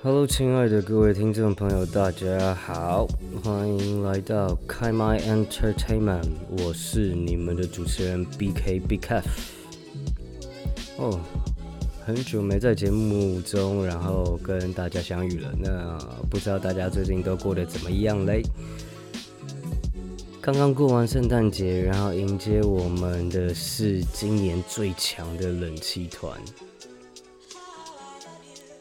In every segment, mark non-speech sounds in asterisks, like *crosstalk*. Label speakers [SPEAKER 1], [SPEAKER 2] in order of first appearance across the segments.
[SPEAKER 1] Hello，亲爱的各位听众朋友，大家好，欢迎来到开麦 Entertainment，我是你们的主持人 BK Big F。哦，很久没在节目中，然后跟大家相遇了。那不知道大家最近都过得怎么样嘞？刚刚过完圣诞节，然后迎接我们的是今年最强的冷气团。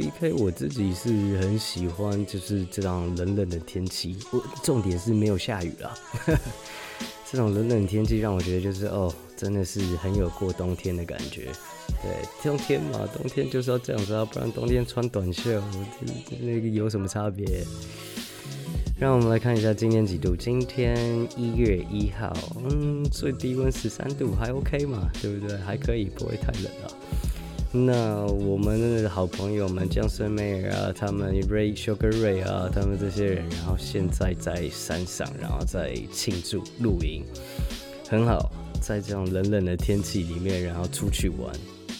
[SPEAKER 1] B K，我自己是很喜欢，就是这样冷冷的天气。我重点是没有下雨啦。*laughs* 这种冷冷天气让我觉得就是哦，真的是很有过冬天的感觉。对，冬天嘛，冬天就是要这样子啊，不然冬天穿短袖，那个有什么差别？让我们来看一下今天几度。今天一月一号，嗯，最低温十三度，还 OK 嘛，对不对？还可以，不会太冷啊。那我们的好朋友们，江森梅尔啊，他们 Ray Sugar Ray 啊，他们这些人，然后现在在山上，然后在庆祝露营，很好，在这种冷冷的天气里面，然后出去玩，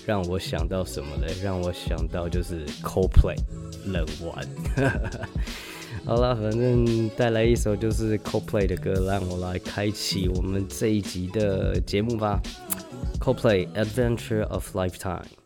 [SPEAKER 1] 让我想到什么嘞？让我想到就是 Coldplay 冷玩。好了，反正带来一首就是 Coldplay 的歌，让我来开启我们这一集的节目吧。Coldplay Adventure of Lifetime。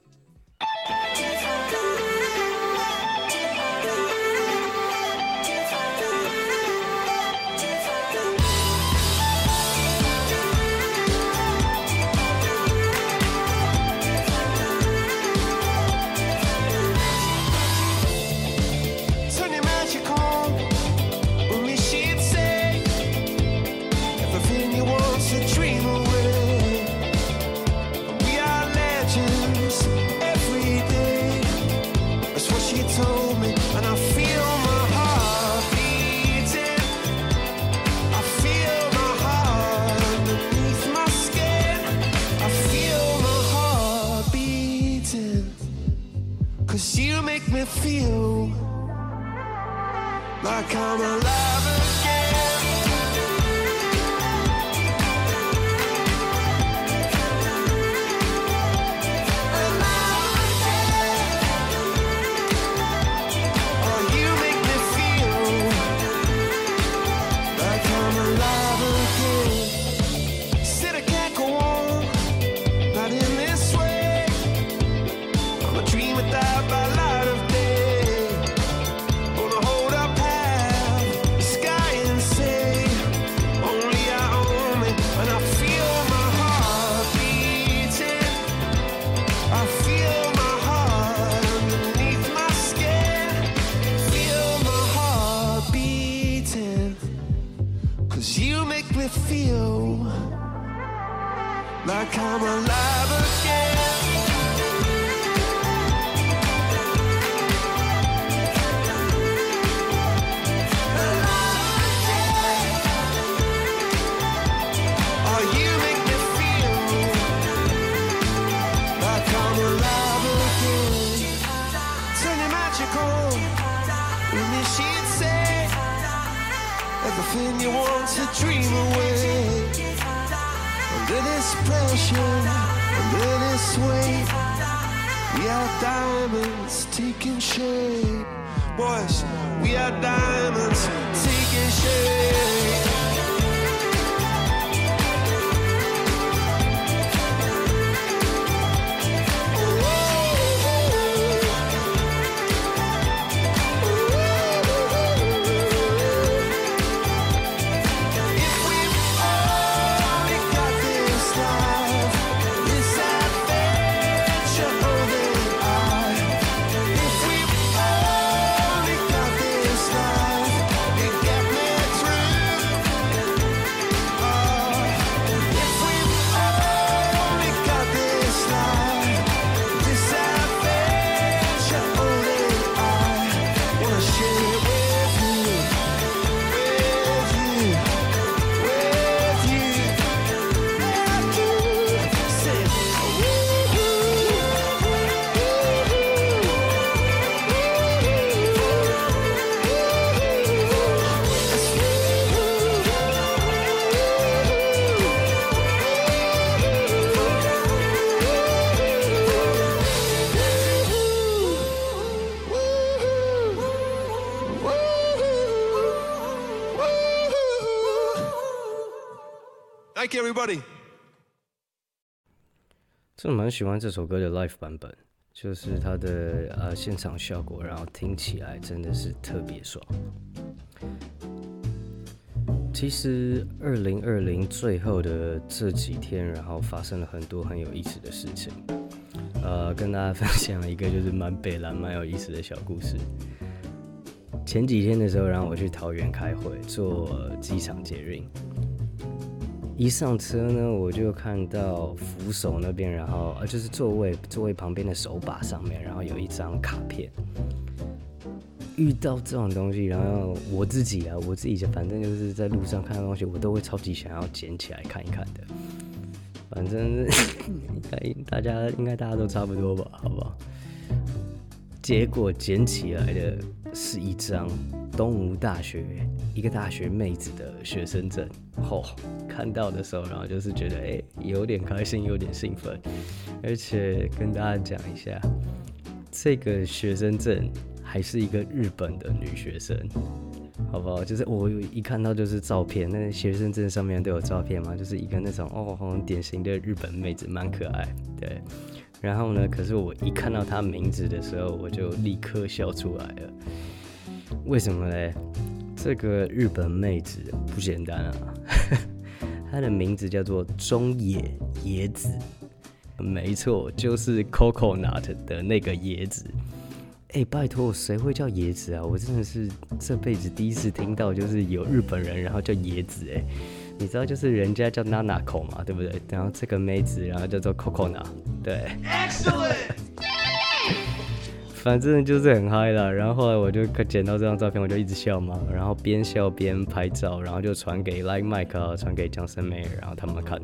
[SPEAKER 2] Everybody.
[SPEAKER 3] 真的蛮喜欢这首歌的 live 版本，就是它的呃现场效果，然后听起来真的是特别爽。其实二零二零最后的这几天，然后发生了很多很有意思的事情。呃，跟大家分享一个就是蛮北蓝、蛮有意思的小故事。前几天的时候，然后我去桃园开会，坐机场捷运。一上车呢，我就看到扶手那边，然后呃，就是座位座位旁边的手把上面，然后有一张卡片。遇到这种东西，然后我自己啊，我自己就反正就是在路上看到东西，我都会超级想要捡起来看一看的。反正 *laughs* 应该大家应该大家都差不多吧，好不好？结果捡起来的是一张东吴大学一个大学妹子的学生证。哦，看到的时候，然后就是觉得哎，有点开心，有点兴奋，而且跟大家讲一下，这个学生证。还是一个日本的女学生，好不好？就是我一看到就是照片，那学生证上面都有照片嘛，就是一个那种哦，很典型的日本妹子，蛮可爱。对，然后呢，可是我一看到她名字的时候，我就立刻笑出来了。为什么嘞？这个日本妹子不简单啊，*laughs* 她的名字叫做中野椰子，没错，就是 coconut 的那个椰子。哎，拜托，谁会叫椰子啊？我真的是这辈子第一次听到，就是有日本人然后叫椰子。哎，你知道，就是人家叫娜娜口嘛，对不对？然后这个妹子，然后叫做 coconut，对。反正就是很嗨啦。然后后来我就捡到这张照片，我就一直笑嘛，然后边笑边拍照，然后就传给 Like Mike 啊，传给江森美，然后他们看，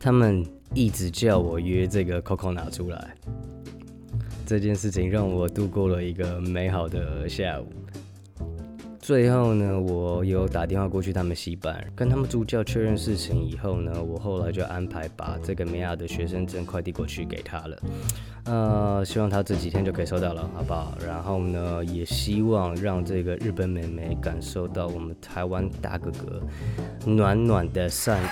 [SPEAKER 3] 他们一直叫我约这个 Coco 拿出来。这件事情让我度过了一个美好的下午。最后呢，我有打电话过去他们西班，跟他们助教确认事情以后呢，我后来就安排把这个美亚的学生证快递过去给他了。呃，希望他这几天就可以收到了，好不好？然后呢，也希望让这个日本妹妹感受到我们台湾大哥哥暖暖的善意。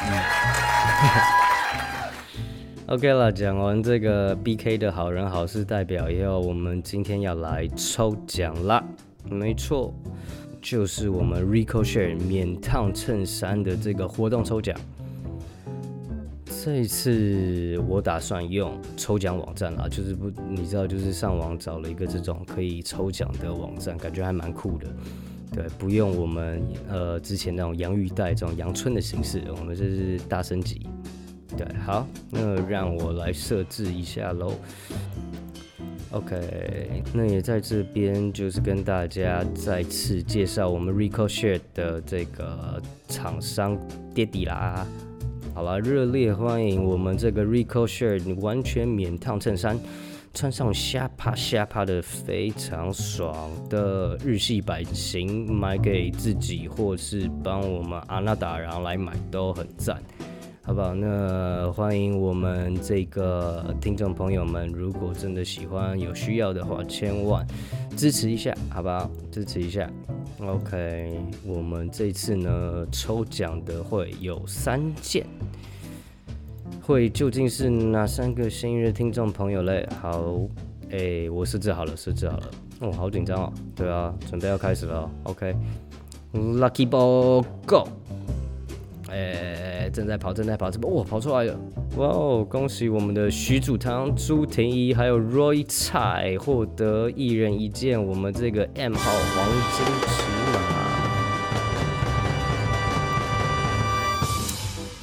[SPEAKER 3] *laughs* OK 了，讲完这个 BK 的好人好事代表以后，我们今天要来抽奖啦。没错，就是我们 RicoShare 免烫衬衫的这个活动抽奖。这一次我打算用抽奖网站啦，就是不，你知道，就是上网找了一个这种可以抽奖的网站，感觉还蛮酷的。对，不用我们呃之前那种洋芋袋这种阳春的形式，我们这是大升级。对，好，那让我来设置一下喽。OK，那也在这边就是跟大家再次介绍我们 Ricochet 的这个厂商爹地啦。好了，热烈欢迎我们这个 Ricochet 完全免烫衬衫，穿上瞎趴瞎趴的非常爽的日系版型，买给自己或是帮我们阿娜达然后来买都很赞。好不好？那欢迎我们这个听众朋友们，如果真的喜欢、有需要的话，千万支持一下，好不好？支持一下。OK，我们这次呢抽奖的会有三件，会究竟是哪三个幸运的听众朋友嘞？好，哎，我设置好了，设置好了。哦，好紧张哦。对啊，准备要开始了。OK，Lucky Ball Go。哎，正在跑，正在跑，这哇，跑出来了！哇哦，恭喜我们的徐祖堂、朱婷怡还有 Roy 蔡获得一人一件我们这个 M 号黄金尺码，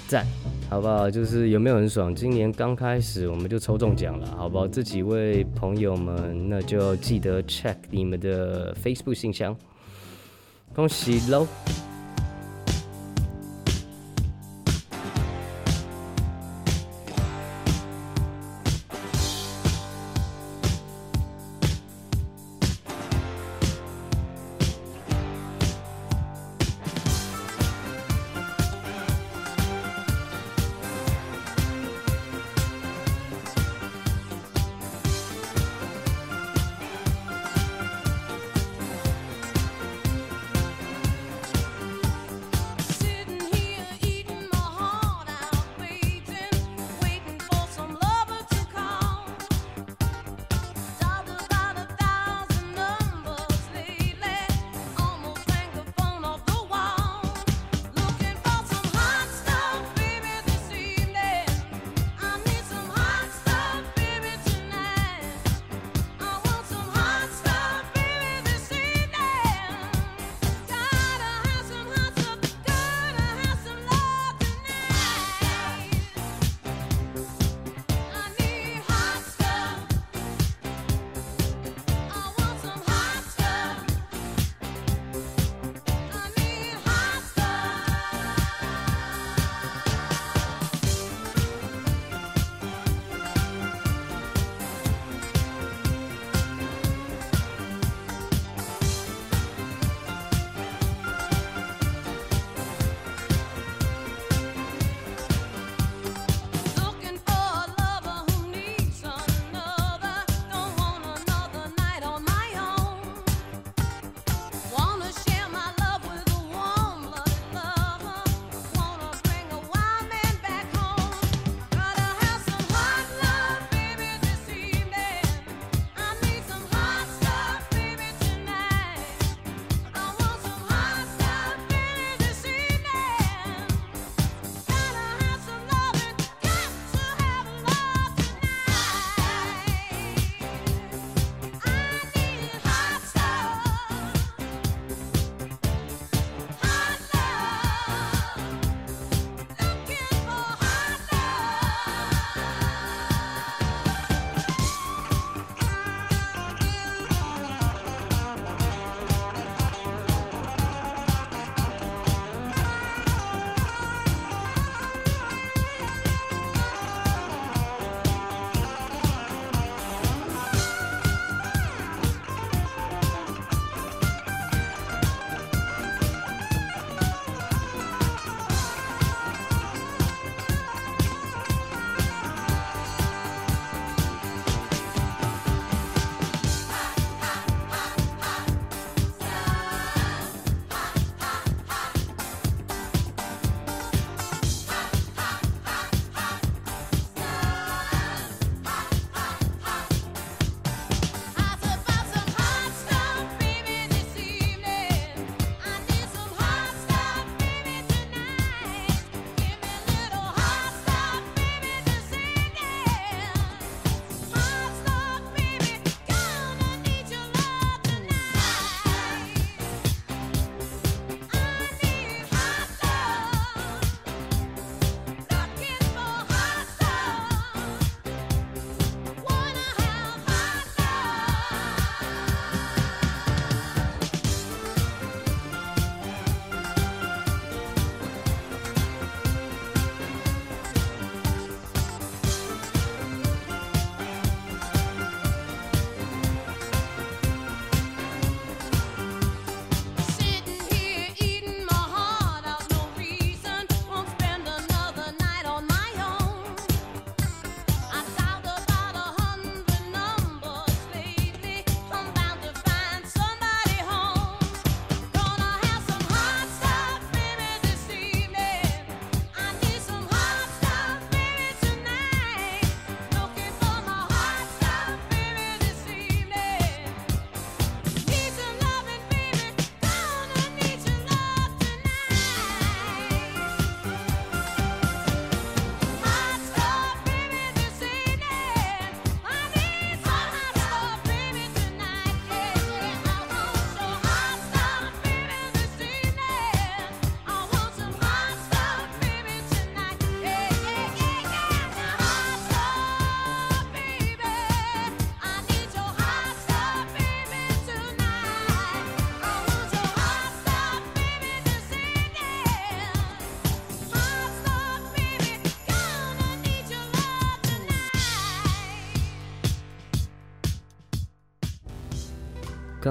[SPEAKER 3] 赞，好不好？就是有没有很爽？今年刚开始我们就抽中奖了，好不好？这几位朋友们，那就记得 check 你们的 Facebook 信箱，恭喜喽！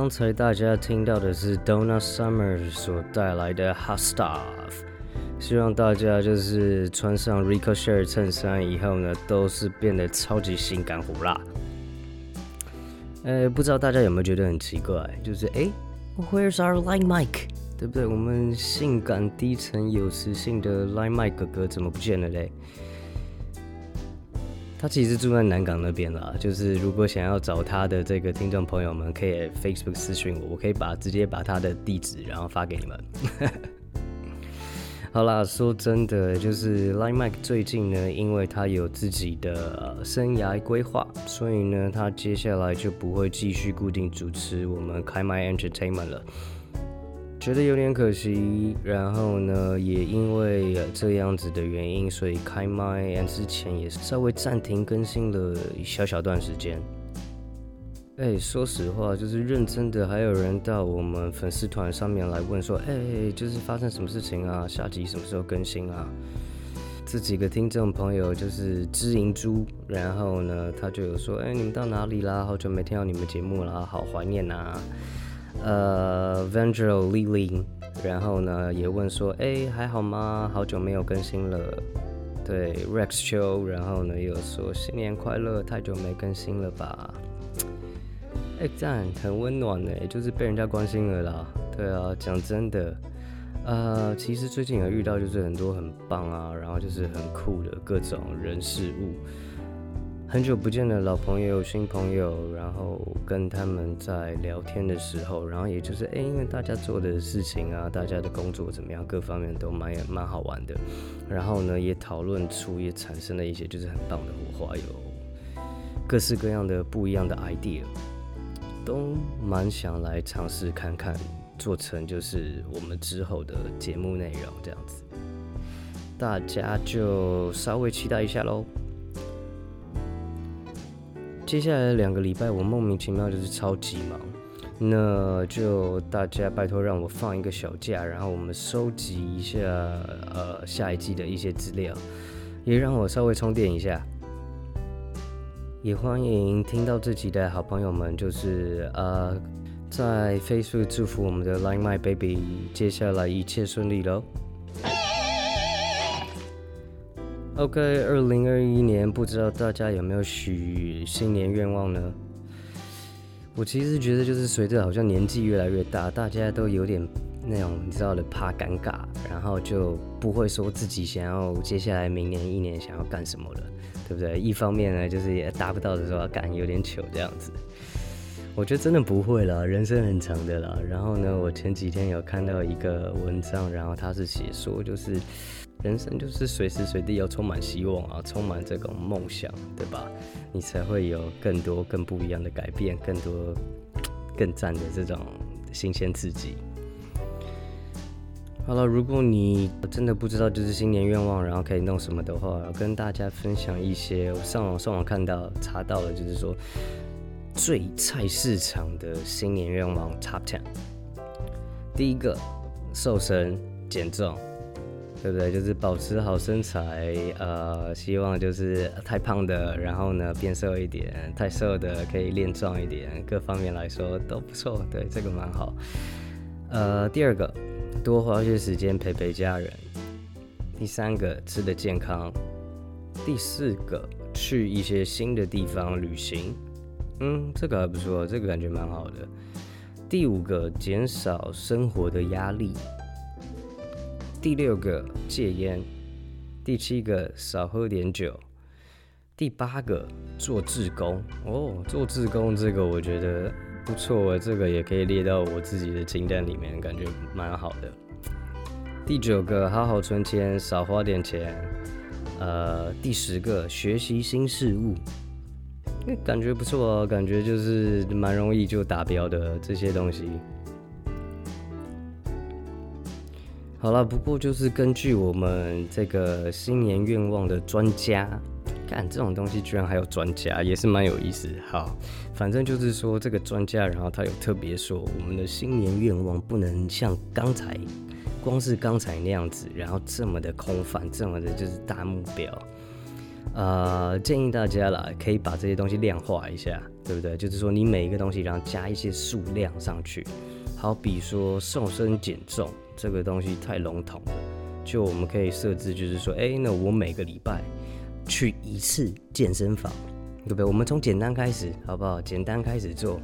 [SPEAKER 3] 刚才大家听到的是 Donna Summer 所带来的 Hot Stuff，希望大家就是穿上 Ricochet 衬衫以后呢，都是变得超级性感火辣。呃，不知道大家有没有觉得很奇怪，就是哎，Where's our line Mike？对不对？我们性感低沉有磁性的 line Mike 哥哥怎么不见了嘞？他其实住在南港那边啦，就是如果想要找他的这个听众朋友们，可以 Facebook 私讯我，我可以把直接把他的地址然后发给你们。*laughs* 好啦，说真的，就是 Line Mike 最近呢，因为他有自己的生涯规划，所以呢，他接下来就不会继续固定主持我们开麦 Entertainment 了。觉得有点可惜，然后呢，也因为这样子的原因，所以开麦之前也稍微暂停更新了一小小段时间。哎，说实话，就是认真的，还有人到我们粉丝团上面来问说，哎，就是发生什么事情啊？下集什么时候更新啊？这几个听众朋友就是知银珠，然后呢，他就有说，哎，你们到哪里啦？好久没听到你们节目啦，好怀念呐。呃 v e n g e l Lily，然后呢也问说，哎，还好吗？好久没有更新了。对，Rex Show，然后呢又说新年快乐，太久没更新了吧？哎，这样很温暖呢，就是被人家关心了啦。对啊，讲真的，呃，其实最近有遇到就是很多很棒啊，然后就是很酷的各种人事物。很久不见的老朋友、新朋友，然后跟他们在聊天的时候，然后也就是哎，因为大家做的事情啊，大家的工作怎么样，各方面都蛮蛮好玩的。然后呢，也讨论出也产生了一些就是很棒的火花，有各式各样的不一样的 idea，都蛮想来尝试看看，做成就是我们之后的节目内容这样子。大家就稍微期待一下喽。接下来两个礼拜，我莫名其妙就是超级忙，那就大家拜托让我放一个小假，然后我们收集一下呃下一季的一些资料，也让我稍微充电一下。也欢迎听到这集的好朋友们，就是呃在飞速祝福我们的 Line My Baby，接下来一切顺利喽。OK，二零二一年不知道大家有没有许新年愿望呢？我其实觉得就是随着好像年纪越来越大，大家都有点那种你知道的怕尴尬，然后就不会说自己想要接下来明年一年想要干什么了，对不对？一方面呢，就是也达不到的时候干有点糗这样子。我觉得真的不会了，人生很长的啦。然后呢，我前几天有看到一个文章，然后他是写说就是。人生就是随时随地要充满希望啊，充满这种梦想，对吧？你才会有更多更不一样的改变，更多更赞的这种新鲜刺激。好了，如果你真的不知道就是新年愿望，然后可以弄什么的话，跟大家分享一些。我上网上网看到查到了，就是说最菜市场的新年愿望 Top Ten。第一个，瘦身减重。对不对？就是保持好身材，呃，希望就是太胖的，然后呢变瘦一点；太瘦的可以练壮一点，各方面来说都不错。对，这个蛮好。呃，第二个，多花些时间陪陪家人；第三个，吃的健康；第四个，去一些新的地方旅行。嗯，这个还不错，这个感觉蛮好的。第五个，减少生活的压力。第六个戒烟，第七个少喝点酒，第八个做志工哦，做志工这个我觉得不错，这个也可以列到我自己的清单里面，感觉蛮好的。第九个好好存钱，少花点钱。呃，第十个学习新事物，感觉不错哦，感觉就是蛮容易就达标的这些东西。好了，不过就是根据我们这个新年愿望的专家，看这种东西居然还有专家，也是蛮有意思。好，反正就是说这个专家，然后他有特别说，我们的新年愿望不能像刚才，光是刚才那样子，然后这么的空泛，这么的就是大目标。呃，建议大家啦，可以把这些东西量化一下，对不对？就是说，你每一个东西，然后加一些数量上去。好比说瘦身减重这个东西太笼统了，就我们可以设置，就是说，哎，那我每个礼拜去一次健身房，对不对？我们从简单开始，好不好？简单开始做，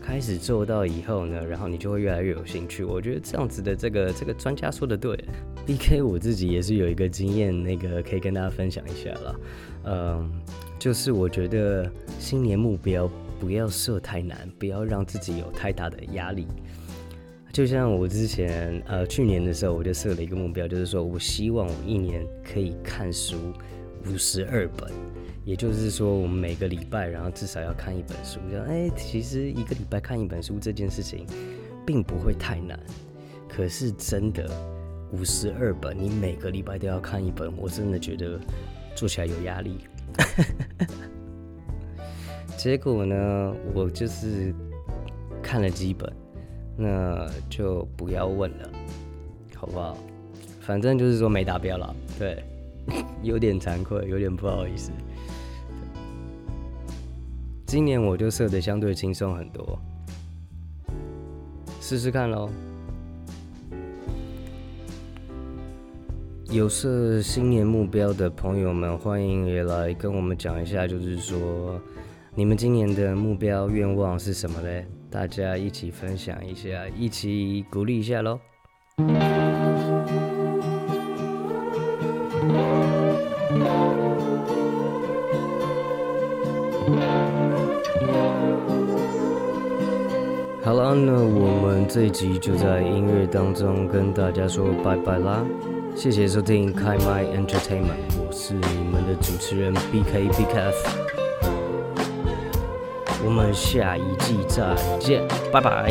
[SPEAKER 3] 开始做到以后呢，然后你就会越来越有兴趣。我觉得这样子的这个这个专家说的对。B K 我自己也是有一个经验，那个可以跟大家分享一下了。嗯，就是我觉得新年目标不要设太难，不要让自己有太大的压力。就像我之前，呃，去年的时候，我就设了一个目标，就是说我希望我一年可以看书五十二本，也就是说，我们每个礼拜，然后至少要看一本书。这样，哎，其实一个礼拜看一本书这件事情，并不会太难。可是真的五十二本，你每个礼拜都要看一本，我真的觉得做起来有压力。*laughs* 结果呢，我就是看了几本。那就不要问了，好不好？反正就是说没达标了，对，*laughs* 有点惭愧，有点不好意思。今年我就设的相对轻松很多，试试看喽。有设新年目标的朋友们，欢迎也来跟我们讲一下，就是说你们今年的目标愿望是什么嘞？大家一起分享一下，一起鼓励一下喽好了，那我们这一集就在音乐当中跟大家说拜拜啦！谢谢收听开麦 Entertainment，我是你们的主持人 BK BKF。我们下一季再见，拜拜。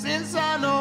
[SPEAKER 2] Since I know